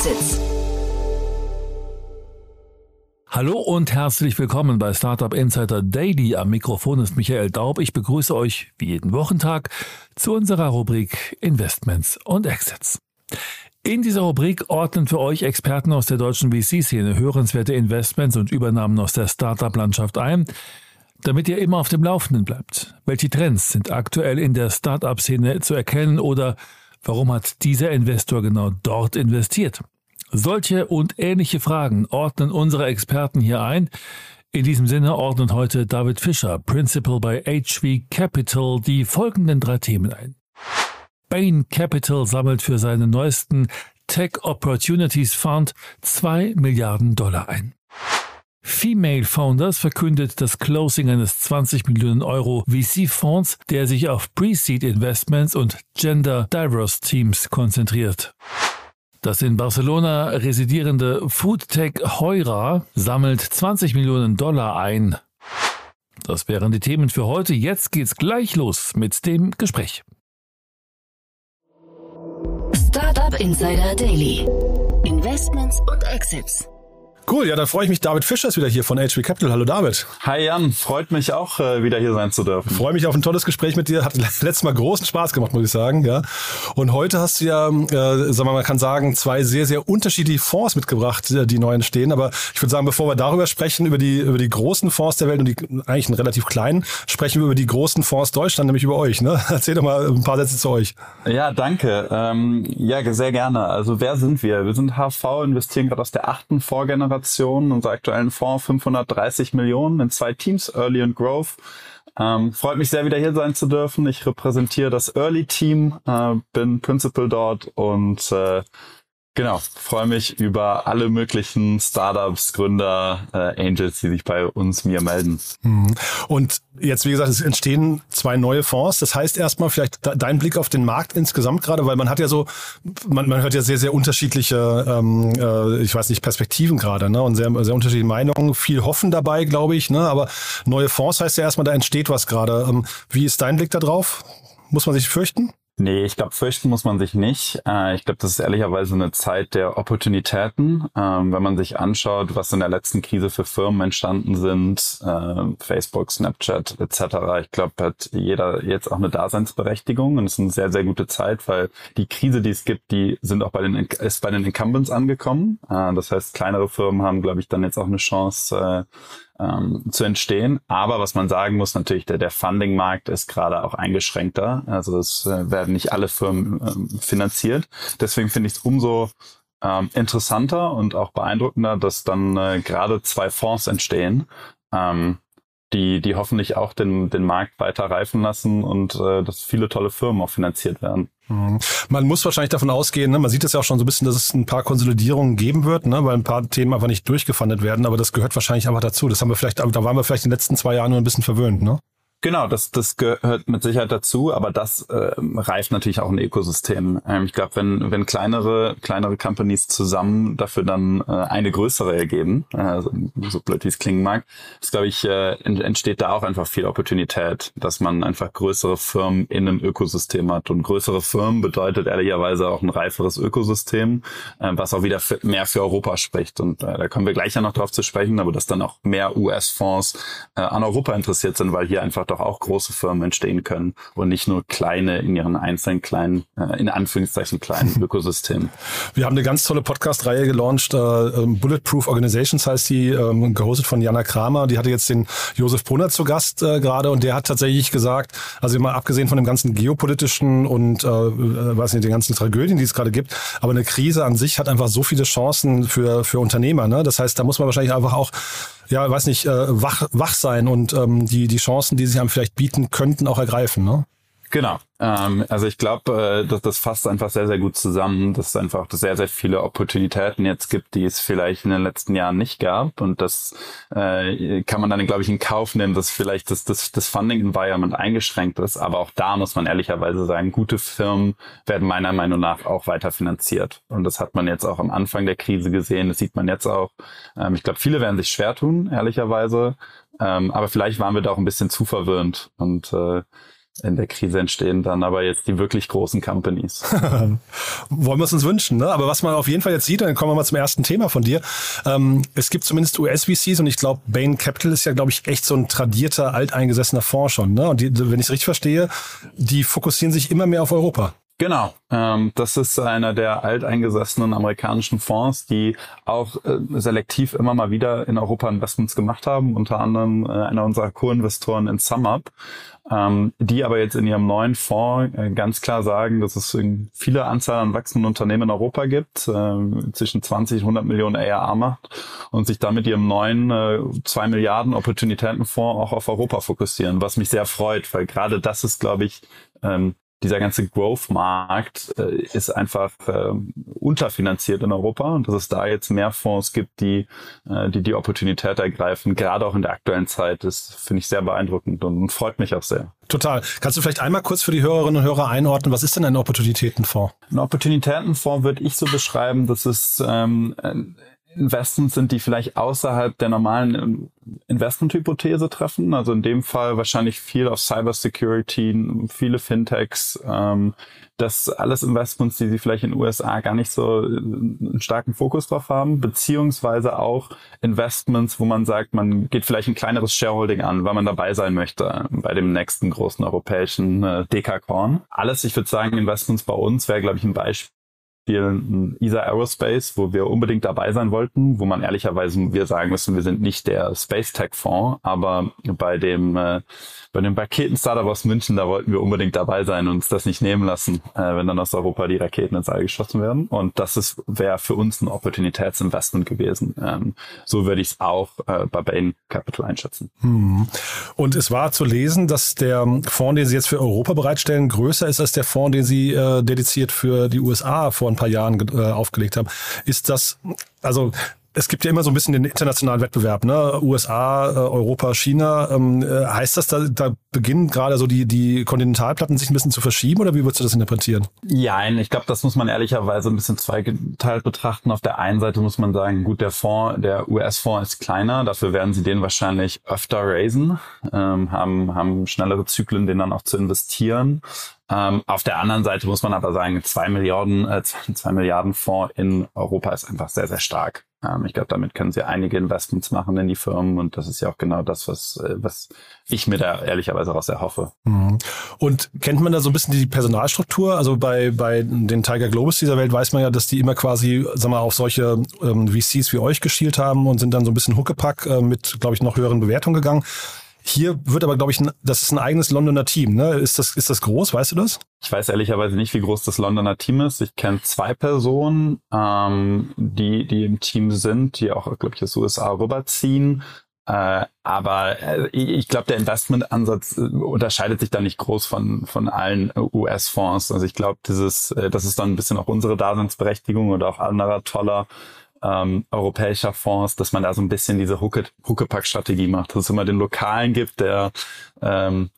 Exits. Hallo und herzlich willkommen bei Startup Insider Daily. Am Mikrofon ist Michael Daub. Ich begrüße euch wie jeden Wochentag zu unserer Rubrik Investments und Exits. In dieser Rubrik ordnen für euch Experten aus der deutschen VC-Szene hörenswerte Investments und Übernahmen aus der Startup-Landschaft ein, damit ihr immer auf dem Laufenden bleibt. Welche Trends sind aktuell in der Startup-Szene zu erkennen oder warum hat dieser Investor genau dort investiert? Solche und ähnliche Fragen ordnen unsere Experten hier ein. In diesem Sinne ordnet heute David Fischer, Principal bei HV Capital, die folgenden drei Themen ein. Bain Capital sammelt für seinen neuesten Tech Opportunities Fund 2 Milliarden Dollar ein. Female Founders verkündet das Closing eines 20 Millionen Euro VC-Fonds, der sich auf Pre-Seed Investments und Gender Diverse Teams konzentriert. Das in Barcelona residierende Foodtech Heura sammelt 20 Millionen Dollar ein. Das wären die Themen für heute. Jetzt geht's gleich los mit dem Gespräch. Startup Insider Daily. Investments und Exits. Cool, ja, dann freue ich mich. David Fischer ist wieder hier von HV Capital. Hallo David. Hi Jan, freut mich auch, äh, wieder hier sein zu dürfen. Freue mich auf ein tolles Gespräch mit dir. Hat letztes Mal großen Spaß gemacht, muss ich sagen. Ja. Und heute hast du ja, äh, sagen wir mal, man kann sagen, zwei sehr, sehr unterschiedliche Fonds mitgebracht, äh, die neu entstehen. Aber ich würde sagen, bevor wir darüber sprechen, über die, über die großen Fonds der Welt und die eigentlich einen relativ kleinen, sprechen wir über die großen Fonds Deutschland, nämlich über euch. Ne? Erzähl doch mal ein paar Sätze zu euch. Ja, danke. Ähm, ja, sehr gerne. Also wer sind wir? Wir sind HV, investieren gerade aus der achten Vorgeneration. Unser aktuellen Fonds 530 Millionen in zwei Teams, Early und Growth. Ähm, freut mich sehr, wieder hier sein zu dürfen. Ich repräsentiere das Early Team, äh, bin Principal dort und äh, Genau, freue mich über alle möglichen Startups, Gründer, äh, Angels, die sich bei uns mir melden. Mhm. Und jetzt, wie gesagt, es entstehen zwei neue Fonds. Das heißt erstmal vielleicht dein Blick auf den Markt insgesamt gerade, weil man hat ja so, man, man hört ja sehr, sehr unterschiedliche, ähm, äh, ich weiß nicht, Perspektiven gerade, ne? Und sehr, sehr unterschiedliche Meinungen. Viel Hoffen dabei, glaube ich, ne? Aber neue Fonds heißt ja erstmal, da entsteht was gerade. Ähm, wie ist dein Blick da drauf? Muss man sich fürchten? Nee, ich glaube, fürchten muss man sich nicht. Äh, ich glaube, das ist ehrlicherweise eine Zeit der Opportunitäten. Ähm, wenn man sich anschaut, was in der letzten Krise für Firmen entstanden sind, äh, Facebook, Snapchat etc., ich glaube, hat jeder jetzt auch eine Daseinsberechtigung und es ist eine sehr, sehr gute Zeit, weil die Krise, die es gibt, die sind auch bei den, ist bei den Incumbents angekommen. Äh, das heißt, kleinere Firmen haben, glaube ich, dann jetzt auch eine Chance, ähm, zu entstehen. Aber was man sagen muss, natürlich, der, der Funding-Markt ist gerade auch eingeschränkter. Also es äh, werden nicht alle Firmen ähm, finanziert. Deswegen finde ich es umso ähm, interessanter und auch beeindruckender, dass dann äh, gerade zwei Fonds entstehen, ähm, die, die hoffentlich auch den, den Markt weiter reifen lassen und äh, dass viele tolle Firmen auch finanziert werden. Mhm. Man muss wahrscheinlich davon ausgehen, ne? man sieht es ja auch schon so ein bisschen, dass es ein paar Konsolidierungen geben wird, ne? weil ein paar Themen einfach nicht durchgefandet werden, aber das gehört wahrscheinlich einfach dazu. Das haben wir vielleicht, da waren wir vielleicht in den letzten zwei Jahren nur ein bisschen verwöhnt, ne? Genau, das, das gehört mit Sicherheit dazu, aber das äh, reift natürlich auch ein Ökosystem. Ähm, ich glaube, wenn, wenn kleinere, kleinere Companies zusammen dafür dann äh, eine größere ergeben, äh, so blöd wie es klingen mag, ist, glaube ich, äh, entsteht da auch einfach viel Opportunität, dass man einfach größere Firmen in einem Ökosystem hat. Und größere Firmen bedeutet ehrlicherweise auch ein reiferes Ökosystem, äh, was auch wieder mehr für Europa spricht. Und äh, da kommen wir gleich ja noch drauf zu sprechen, aber dass dann auch mehr US-Fonds äh, an Europa interessiert sind, weil hier einfach doch auch große Firmen entstehen können und nicht nur kleine in ihren einzelnen kleinen, äh, in Anführungszeichen kleinen Ökosystemen. Wir haben eine ganz tolle Podcast-Reihe gelauncht, äh, ähm, Bulletproof Organizations heißt die, ähm, gehostet von Jana Kramer. Die hatte jetzt den Josef Brunner zu Gast äh, gerade und der hat tatsächlich gesagt, also immer abgesehen von dem ganzen geopolitischen und äh, äh, weiß nicht, den ganzen Tragödien, die es gerade gibt, aber eine Krise an sich hat einfach so viele Chancen für, für Unternehmer. Ne? Das heißt, da muss man wahrscheinlich einfach auch ja, weiß nicht, äh, wach, wach sein und ähm, die, die Chancen, die sich einem vielleicht bieten könnten, auch ergreifen, ne? Genau. Ähm, also ich glaube, äh, dass das fasst einfach sehr, sehr gut zusammen, dass es einfach sehr, sehr viele Opportunitäten jetzt gibt, die es vielleicht in den letzten Jahren nicht gab. Und das äh, kann man dann, glaube ich, in Kauf nehmen, dass vielleicht das, das, das Funding-Environment eingeschränkt ist. Aber auch da muss man ehrlicherweise sagen, gute Firmen werden meiner Meinung nach auch weiter finanziert. Und das hat man jetzt auch am Anfang der Krise gesehen. Das sieht man jetzt auch. Ähm, ich glaube, viele werden sich schwer tun, ehrlicherweise. Ähm, aber vielleicht waren wir da auch ein bisschen zu verwöhnt. Und äh, in der Krise entstehen dann aber jetzt die wirklich großen Companies. Wollen wir es uns wünschen, ne? Aber was man auf jeden Fall jetzt sieht, dann kommen wir mal zum ersten Thema von dir. Ähm, es gibt zumindest US-VCs und ich glaube, Bain Capital ist ja, glaube ich, echt so ein tradierter, alteingesessener Fonds schon. Ne? Und die, wenn ich es richtig verstehe, die fokussieren sich immer mehr auf Europa. Genau, ähm, das ist einer der alteingesessenen amerikanischen Fonds, die auch äh, selektiv immer mal wieder in Europa Investments gemacht haben, unter anderem äh, einer unserer Co-Investoren in SumUp, ähm, die aber jetzt in ihrem neuen Fonds äh, ganz klar sagen, dass es viele Anzahl an wachsenden Unternehmen in Europa gibt, äh, zwischen 20 und 100 Millionen ARA macht und sich damit ihrem neuen äh, 2 Milliarden Opportunitätenfonds auch auf Europa fokussieren, was mich sehr freut, weil gerade das ist, glaube ich, ähm, dieser ganze Growth-Markt äh, ist einfach äh, unterfinanziert in Europa und dass es da jetzt mehr Fonds gibt, die äh, die, die Opportunität ergreifen, gerade auch in der aktuellen Zeit, das finde ich sehr beeindruckend und freut mich auch sehr. Total. Kannst du vielleicht einmal kurz für die Hörerinnen und Hörer einordnen, was ist denn ein Opportunitätenfonds? Ein Opportunitätenfonds würde ich so beschreiben, dass es ähm, Investments sind, die vielleicht außerhalb der normalen ähm, Investmenthypothese treffen. Also in dem Fall wahrscheinlich viel auf Cybersecurity, viele Fintechs. Ähm, das alles Investments, die sie vielleicht in den USA gar nicht so äh, einen starken Fokus drauf haben, beziehungsweise auch Investments, wo man sagt, man geht vielleicht ein kleineres Shareholding an, weil man dabei sein möchte bei dem nächsten großen europäischen äh, Dekakorn. Alles, ich würde sagen, Investments bei uns wäre, glaube ich, ein Beispiel spielen ESA Aerospace, wo wir unbedingt dabei sein wollten, wo man ehrlicherweise wir sagen müssen, wir sind nicht der Space Tech Fonds, aber bei dem äh, bei dem Raketen-Startup aus München, da wollten wir unbedingt dabei sein und uns das nicht nehmen lassen, äh, wenn dann aus Europa die Raketen ins All geschossen werden. Und das ist wäre für uns ein Opportunitätsinvestment gewesen. Ähm, so würde ich es auch äh, bei Bain Capital einschätzen. Hm. Und es war zu lesen, dass der Fonds, den Sie jetzt für Europa bereitstellen, größer ist als der Fonds, den Sie äh, dediziert für die USA vor ein paar Jahren äh, aufgelegt haben. Ist das, also es gibt ja immer so ein bisschen den internationalen Wettbewerb, ne? USA, äh, Europa, China. Ähm, äh, heißt das, da, da beginnen gerade so die, die Kontinentalplatten sich ein bisschen zu verschieben oder wie würdest du das interpretieren? Ja, ich glaube, das muss man ehrlicherweise ein bisschen zweigeteilt betrachten. Auf der einen Seite muss man sagen, gut, der Fonds, der US-Fonds ist kleiner, dafür werden sie den wahrscheinlich öfter raisen, ähm, haben, haben schnellere Zyklen, den dann auch zu investieren. Ähm, auf der anderen Seite muss man aber sagen, zwei Milliarden, äh, zwei Milliarden Fonds in Europa ist einfach sehr, sehr stark. Ähm, ich glaube, damit können sie einige Investments machen in die Firmen und das ist ja auch genau das, was, äh, was ich mir da ehrlicherweise daraus erhoffe. Mhm. Und kennt man da so ein bisschen die Personalstruktur? Also bei, bei den Tiger Globus dieser Welt weiß man ja, dass die immer quasi, sag mal, auf solche ähm, VCs wie euch geschielt haben und sind dann so ein bisschen Huckepack äh, mit, glaube ich, noch höheren Bewertungen gegangen. Hier wird aber, glaube ich, das ist ein eigenes Londoner Team. Ne? Ist, das, ist das groß? Weißt du das? Ich weiß ehrlicherweise nicht, wie groß das Londoner Team ist. Ich kenne zwei Personen, ähm, die, die im Team sind, die auch, glaube ich, aus USA rüberziehen. Äh, aber äh, ich glaube, der Investmentansatz äh, unterscheidet sich da nicht groß von, von allen US-Fonds. Also ich glaube, dieses, äh, das ist dann ein bisschen auch unsere Daseinsberechtigung oder auch anderer toller ähm, europäischer Fonds, dass man da so ein bisschen diese Hucke, Huckepack-Strategie macht, dass es immer den Lokalen gibt, der ähm,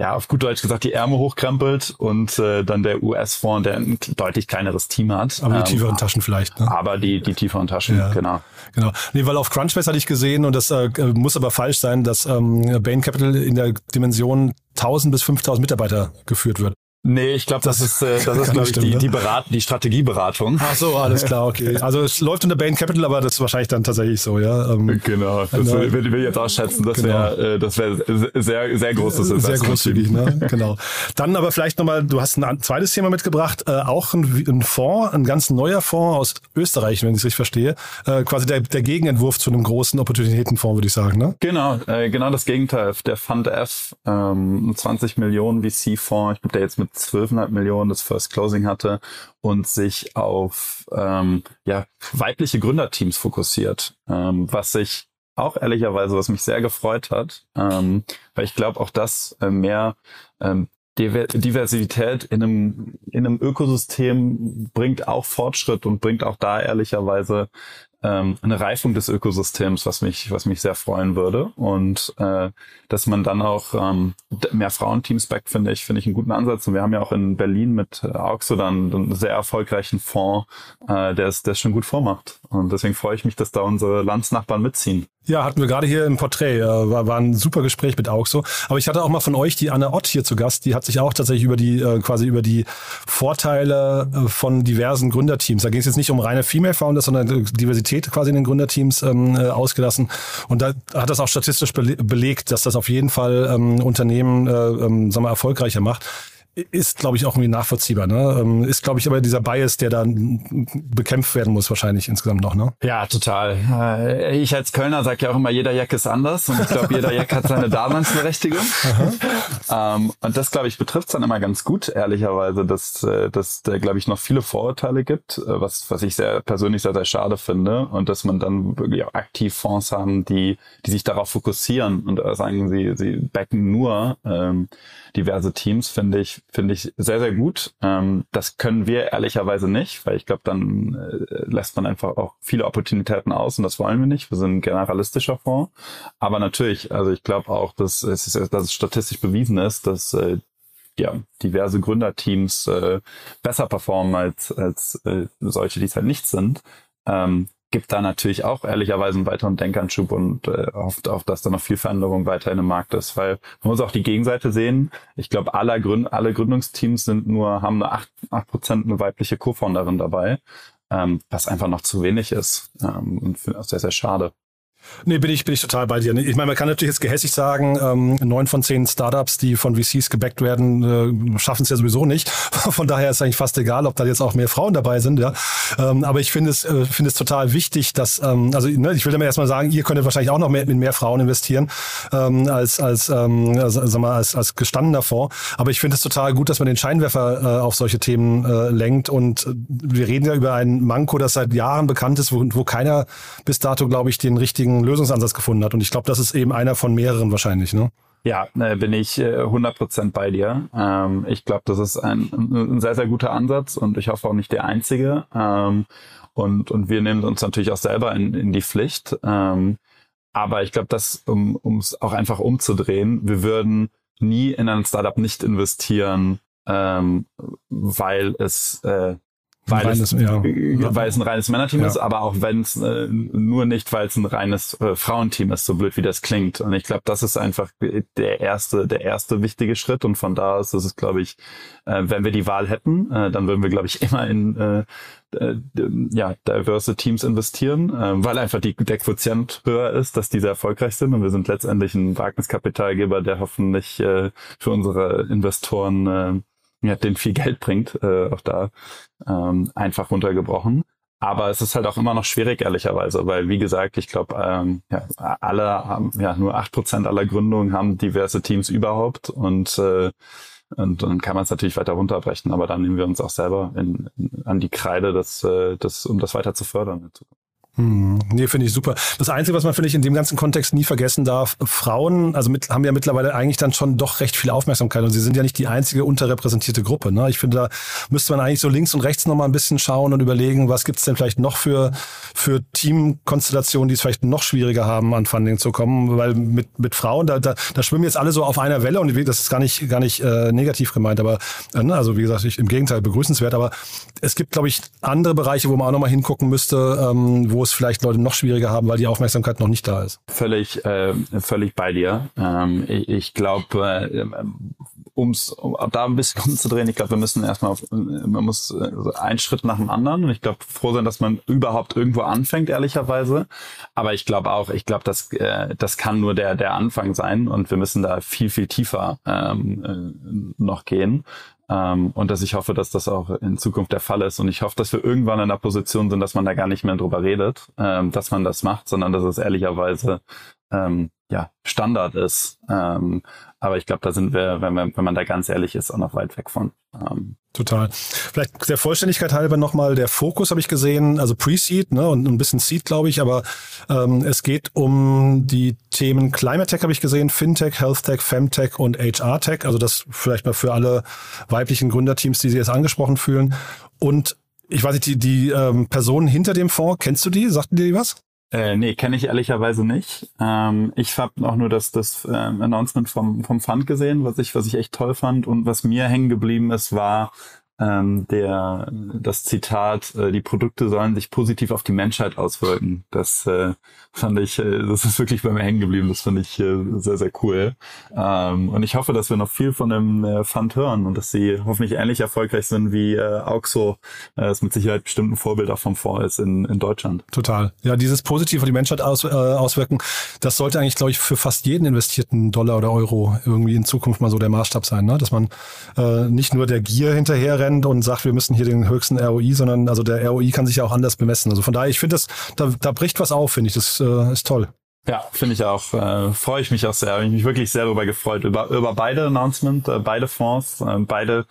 ja, auf gut Deutsch gesagt, die Ärmel hochkrempelt und äh, dann der US-Fonds, der ein deutlich kleineres Team hat. Aber die ähm, tieferen Taschen vielleicht. Ne? Aber die, die tieferen Taschen, ja. genau. Genau. Nee, weil auf Crunchbase hatte ich gesehen, und das äh, muss aber falsch sein, dass ähm, Bain Capital in der Dimension 1000 bis 5000 Mitarbeiter geführt wird. Nee, ich glaube, das ist, äh, das ist glaube ich, die, ne? die, Berat die Strategieberatung. Ach so, alles klar, okay. Also es läuft unter Bain Capital, aber das ist wahrscheinlich dann tatsächlich so, ja. Ähm, genau, das genau. will, will ich jetzt ausschätzen. Das genau. wäre äh, das wäre sehr, sehr großes Sehr großzügig, ne? genau. Dann aber vielleicht nochmal, du hast ein zweites Thema mitgebracht, äh, auch ein, ein Fonds, ein ganz neuer Fonds aus Österreich, wenn ich es richtig verstehe. Äh, quasi der, der Gegenentwurf zu einem großen Opportunitätenfonds, würde ich sagen, ne? Genau, äh, genau das Gegenteil. Der Fund F, ähm, 20 Millionen VC-Fonds, ich glaube, der jetzt mit 12,5 Millionen Millionen das First Closing hatte und sich auf ähm, ja, weibliche Gründerteams fokussiert, ähm, was sich auch ehrlicherweise, was mich sehr gefreut hat, ähm, weil ich glaube, auch das äh, mehr ähm, Diversität in einem, in einem Ökosystem bringt auch Fortschritt und bringt auch da ehrlicherweise ähm, eine Reifung des Ökosystems, was mich, was mich sehr freuen würde. Und äh, dass man dann auch ähm, mehr Frauenteams backt, finde ich, finde ich einen guten Ansatz. Und wir haben ja auch in Berlin mit äh, Auxo dann einen sehr erfolgreichen Fonds, äh, der es, der es schon gut vormacht. Und deswegen freue ich mich, dass da unsere Landsnachbarn mitziehen. Ja, hatten wir gerade hier im Porträt. Äh, war, war ein super Gespräch mit Auxo. Aber ich hatte auch mal von euch die Anne Ott hier zu Gast. Die hat sich auch tatsächlich über die äh, quasi über die Vorteile äh, von diversen Gründerteams. Da ging es jetzt nicht um reine Female Founders, sondern Diversität quasi in den Gründerteams ähm, äh, ausgelassen. Und da hat das auch statistisch belegt, dass das auf jeden Fall ähm, Unternehmen äh, ähm, sagen wir, erfolgreicher macht ist, glaube ich, auch irgendwie nachvollziehbar. Ne? Ähm, ist, glaube ich, aber dieser Bias, der dann bekämpft werden muss, wahrscheinlich insgesamt noch. Ne? Ja, total. Äh, ich als Kölner sage ja auch immer, jeder Jack ist anders und ich glaube, jeder Jack hat seine Daseinsberechtigung. ähm, und das, glaube ich, betrifft es dann immer ganz gut, ehrlicherweise, dass, äh, dass da, glaube ich, noch viele Vorurteile gibt, äh, was, was ich sehr persönlich sehr, sehr schade finde und dass man dann wirklich auch aktiv Fonds haben, die, die sich darauf fokussieren und sagen, sie, sie backen nur ähm, diverse Teams, finde ich, finde ich sehr, sehr gut. Ähm, das können wir ehrlicherweise nicht, weil ich glaube, dann äh, lässt man einfach auch viele Opportunitäten aus und das wollen wir nicht. Wir sind ein generalistischer Fonds. Aber natürlich, also ich glaube auch, dass es, ist, dass es statistisch bewiesen ist, dass äh, ja, diverse Gründerteams äh, besser performen als, als äh, solche, die es halt nicht sind. Ähm, gibt da natürlich auch ehrlicherweise einen weiteren Denkanschub und äh, hofft auch, dass da noch viel Veränderung weiter in dem Markt ist, weil man muss auch die Gegenseite sehen. Ich glaube, alle, Gründ alle Gründungsteams sind nur, haben nur acht acht Prozent eine weibliche Co-Founderin dabei, ähm, was einfach noch zu wenig ist ähm, und finde das sehr, sehr schade. Nee, bin ich, bin ich total bei dir. Ich meine, man kann natürlich jetzt gehässig sagen, ähm, neun von zehn Startups, die von VCs gebackt werden, äh, schaffen es ja sowieso nicht. Von daher ist eigentlich fast egal, ob da jetzt auch mehr Frauen dabei sind. Ja, ähm, aber ich finde es, äh, finde es total wichtig, dass, ähm, also ne, ich will damit erstmal sagen, ihr könntet wahrscheinlich auch noch mehr, mit mehr Frauen investieren ähm, als als, ähm, sag mal, als als gestandener Fonds. Aber ich finde es total gut, dass man den Scheinwerfer äh, auf solche Themen äh, lenkt. Und wir reden ja über ein Manko, das seit Jahren bekannt ist, wo, wo keiner bis dato, glaube ich, den richtigen richtigen Lösungsansatz gefunden hat. Und ich glaube, das ist eben einer von mehreren wahrscheinlich. Ne? Ja, äh, bin ich äh, 100% bei dir. Ähm, ich glaube, das ist ein, ein, sehr, sehr guter Ansatz und ich hoffe auch nicht der einzige. Ähm, und, und wir nehmen uns natürlich auch selber in, in die Pflicht. Ähm, aber ich glaube, das, um es auch einfach umzudrehen, wir würden nie in ein Startup nicht investieren, weil es äh, weil, reines, es, ja. weil es ein reines Männerteam ja. ist, aber auch wenn es äh, nur nicht, weil es ein reines äh, Frauenteam ist, so blöd wie das klingt. Und ich glaube, das ist einfach der erste, der erste wichtige Schritt. Und von da aus ist es, glaube ich, äh, wenn wir die Wahl hätten, äh, dann würden wir, glaube ich, immer in äh, äh, ja, diverse Teams investieren, äh, weil einfach die, der Quotient höher ist, dass diese erfolgreich sind. Und wir sind letztendlich ein Wagniskapitalgeber, der hoffentlich äh, für unsere Investoren äh, ja, den viel Geld bringt, äh, auch da ähm, einfach runtergebrochen. Aber es ist halt auch immer noch schwierig, ehrlicherweise, weil, wie gesagt, ich glaube, ähm, ja, alle haben, ja, nur acht Prozent aller Gründungen haben diverse Teams überhaupt und, äh, und dann kann man es natürlich weiter runterbrechen, aber dann nehmen wir uns auch selber in, in, an die Kreide, das, äh, das, um das weiter zu fördern. In Zukunft. Hm, nee, finde ich super. Das Einzige, was man, finde ich, in dem ganzen Kontext nie vergessen darf, Frauen, also mit, haben ja mittlerweile eigentlich dann schon doch recht viel Aufmerksamkeit und sie sind ja nicht die einzige unterrepräsentierte Gruppe. Ne? Ich finde, da müsste man eigentlich so links und rechts nochmal ein bisschen schauen und überlegen, was gibt's denn vielleicht noch für, für Teamkonstellationen, die es vielleicht noch schwieriger haben, an Funding zu kommen, weil mit, mit Frauen, da, da, da schwimmen jetzt alle so auf einer Welle und das ist gar nicht, gar nicht äh, negativ gemeint, aber äh, ne, also wie gesagt, ich, im Gegenteil begrüßenswert, aber es gibt, glaube ich, andere Bereiche, wo man auch nochmal hingucken müsste, ähm, wo wo es vielleicht Leute noch schwieriger haben, weil die Aufmerksamkeit noch nicht da ist. Völlig, äh, völlig bei dir. Ähm, ich ich glaube, äh, um's, um da ein bisschen umzudrehen, ich glaube, wir müssen erstmal, man muss äh, einen Schritt nach dem anderen und ich glaube, froh sein, dass man überhaupt irgendwo anfängt, ehrlicherweise. Aber ich glaube auch, ich glaube, das, äh, das kann nur der, der Anfang sein und wir müssen da viel, viel tiefer ähm, äh, noch gehen. Ähm, und dass ich hoffe, dass das auch in Zukunft der Fall ist. Und ich hoffe, dass wir irgendwann in der Position sind, dass man da gar nicht mehr drüber redet, ähm, dass man das macht, sondern dass es ehrlicherweise ähm, ja Standard ist. Ähm, aber ich glaube, da sind wir, wenn, wir, wenn man da ganz ehrlich ist, auch noch weit weg von. Ähm, Total. Vielleicht der Vollständigkeit halber nochmal der Fokus habe ich gesehen, also Pre-Seed ne, und ein bisschen Seed, glaube ich, aber ähm, es geht um die Themen Climate Tech habe ich gesehen, Fintech, Health Tech, Femtech und HR Tech, also das vielleicht mal für alle weiblichen Gründerteams, die sich jetzt angesprochen fühlen. Und ich weiß nicht, die, die ähm, Personen hinter dem Fonds, kennst du die? Sagten dir die was? Äh, nee, kenne ich ehrlicherweise nicht. Ähm, ich habe auch nur das, das ähm, Announcement vom, vom Fund gesehen, was ich, was ich echt toll fand. Und was mir hängen geblieben ist, war, ähm, der das Zitat, äh, die Produkte sollen sich positiv auf die Menschheit auswirken. Das äh, fand ich, äh, das ist wirklich bei mir hängen geblieben. Das fand ich äh, sehr, sehr cool. Ähm, und ich hoffe, dass wir noch viel von dem äh, Fund hören und dass sie hoffentlich ähnlich erfolgreich sind wie äh, Auxo, äh, das mit Sicherheit bestimmt ein Vorbild auch vom Fonds ist in, in Deutschland. Total. Ja, dieses positiv auf die Menschheit aus, äh, auswirken, das sollte eigentlich, glaube ich, für fast jeden investierten Dollar oder Euro irgendwie in Zukunft mal so der Maßstab sein, ne? dass man äh, nicht nur der Gier hinterher rennt und sagt, wir müssen hier den höchsten ROI, sondern also der ROI kann sich ja auch anders bemessen. Also von daher, ich finde das, da, da bricht was auf, finde ich. Das äh, ist toll. Ja, finde ich auch. Äh, Freue ich mich auch sehr. Habe ich mich wirklich sehr darüber gefreut. Über, über beide Announcements, äh, beide Fonds, äh, beide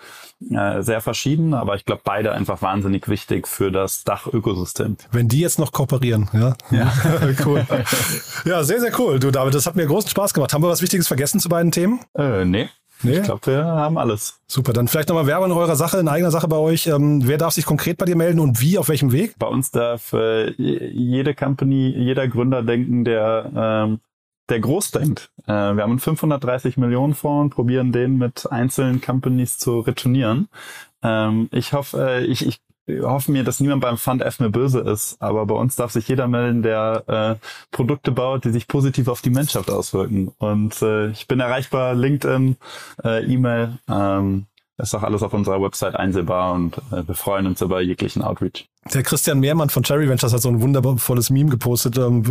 äh, sehr verschieden, aber ich glaube, beide einfach wahnsinnig wichtig für das Dach-Ökosystem. Wenn die jetzt noch kooperieren, ja. Ja, cool. Ja, sehr, sehr cool. Du, David, das hat mir großen Spaß gemacht. Haben wir was Wichtiges vergessen zu beiden Themen? Äh, nee. Nee? Ich glaube, wir haben alles. Super, dann vielleicht nochmal Werbung in eurer Sache, in eigener Sache bei euch. Ähm, wer darf sich konkret bei dir melden und wie, auf welchem Weg? Bei uns darf äh, jede Company, jeder Gründer denken, der, ähm, der groß denkt. Äh, wir haben einen 530 Millionen Fonds und probieren den mit einzelnen Companies zu retournieren. Ähm, ich hoffe, äh, ich, ich hoffen mir, dass niemand beim Fund F mir böse ist, aber bei uns darf sich jeder melden, der äh, Produkte baut, die sich positiv auf die Menschheit auswirken. Und äh, ich bin erreichbar, LinkedIn, äh, E-Mail, ähm, ist auch alles auf unserer Website einsehbar und äh, wir freuen uns über jeglichen Outreach. Der Christian Mehrmann von Cherry Ventures hat so ein wundervolles Meme gepostet. Ähm,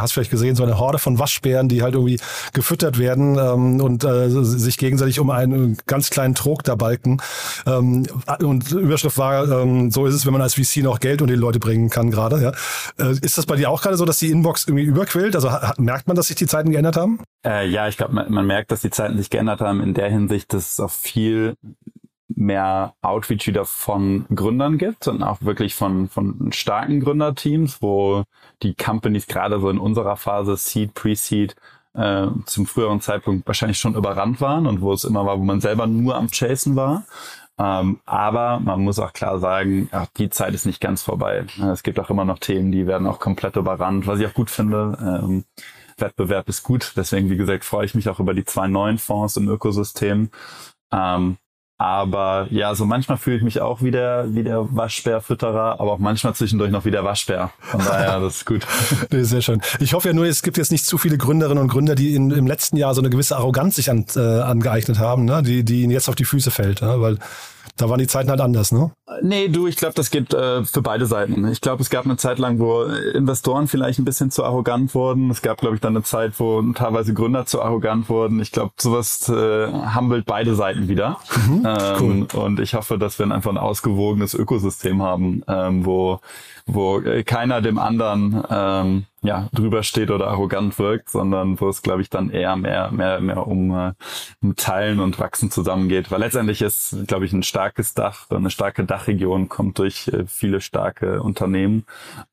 hast vielleicht gesehen, so eine Horde von Waschbären, die halt irgendwie gefüttert werden ähm, und äh, sich gegenseitig um einen ganz kleinen Trog da balken. Ähm, und Überschrift war, ähm, so ist es, wenn man als VC noch Geld und die Leute bringen kann gerade. Ja. Äh, ist das bei dir auch gerade so, dass die Inbox irgendwie überquillt? Also hat, merkt man, dass sich die Zeiten geändert haben? Äh, ja, ich glaube, man, man merkt, dass die Zeiten sich geändert haben in der Hinsicht, dass es auch viel mehr Outreach wieder von Gründern gibt und auch wirklich von, von starken Gründerteams, wo die Companies gerade so in unserer Phase Seed, Pre-Seed äh, zum früheren Zeitpunkt wahrscheinlich schon überrannt waren und wo es immer war, wo man selber nur am Chasen war. Ähm, aber man muss auch klar sagen, ach, die Zeit ist nicht ganz vorbei. Es gibt auch immer noch Themen, die werden auch komplett überrannt, was ich auch gut finde. Ähm, Wettbewerb ist gut. Deswegen, wie gesagt, freue ich mich auch über die zwei neuen Fonds im Ökosystem. Ähm, aber ja, so manchmal fühle ich mich auch wie der, wie der Waschbärfütterer, aber auch manchmal zwischendurch noch wie der Waschbär. Von daher, das ist gut. nee, sehr schön. Ich hoffe ja nur, es gibt jetzt nicht zu viele Gründerinnen und Gründer, die in, im letzten Jahr so eine gewisse Arroganz sich an, äh, angeeignet haben, ne? die, die ihnen jetzt auf die Füße fällt. Ne? Weil da waren die Zeiten halt anders, ne? Nee, du, ich glaube, das geht äh, für beide Seiten. Ich glaube, es gab eine Zeit lang, wo Investoren vielleicht ein bisschen zu arrogant wurden. Es gab, glaube ich, dann eine Zeit, wo teilweise Gründer zu arrogant wurden. Ich glaube, sowas äh, humbelt beide Seiten wieder. Mhm, ähm, cool. Und ich hoffe, dass wir einfach ein ausgewogenes Ökosystem haben, ähm, wo wo äh, keiner dem anderen ähm, ja drüber steht oder arrogant wirkt, sondern wo es, glaube ich, dann eher mehr mehr mehr um, äh, um Teilen und Wachsen zusammengeht. Weil letztendlich ist, glaube ich, ein starkes Dach, eine starke Dachregion kommt durch äh, viele starke Unternehmen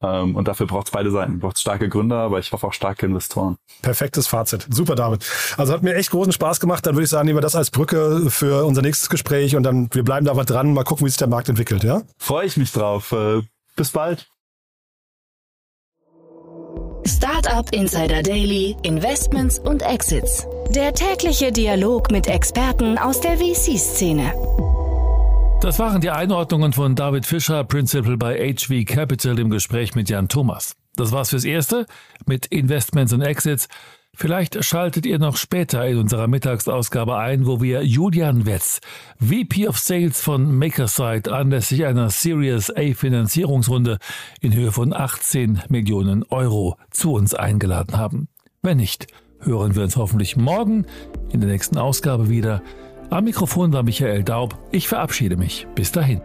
ähm, und dafür braucht es beide Seiten. Braucht starke Gründer, aber ich hoffe auch starke Investoren. Perfektes Fazit. Super, David. Also hat mir echt großen Spaß gemacht. Dann würde ich sagen, nehmen wir das als Brücke für unser nächstes Gespräch und dann wir bleiben da was dran, mal gucken, wie sich der Markt entwickelt. Ja? Freue ich mich drauf. Äh, bis bald. Startup Insider Daily, Investments und Exits. Der tägliche Dialog mit Experten aus der VC-Szene. Das waren die Einordnungen von David Fischer, Principal bei HV Capital im Gespräch mit Jan Thomas. Das war's fürs Erste mit Investments und Exits. Vielleicht schaltet ihr noch später in unserer Mittagsausgabe ein, wo wir Julian Wetz, VP of Sales von Makerside, anlässlich einer Series A Finanzierungsrunde in Höhe von 18 Millionen Euro zu uns eingeladen haben. Wenn nicht, hören wir uns hoffentlich morgen in der nächsten Ausgabe wieder. Am Mikrofon war Michael Daub. Ich verabschiede mich. Bis dahin.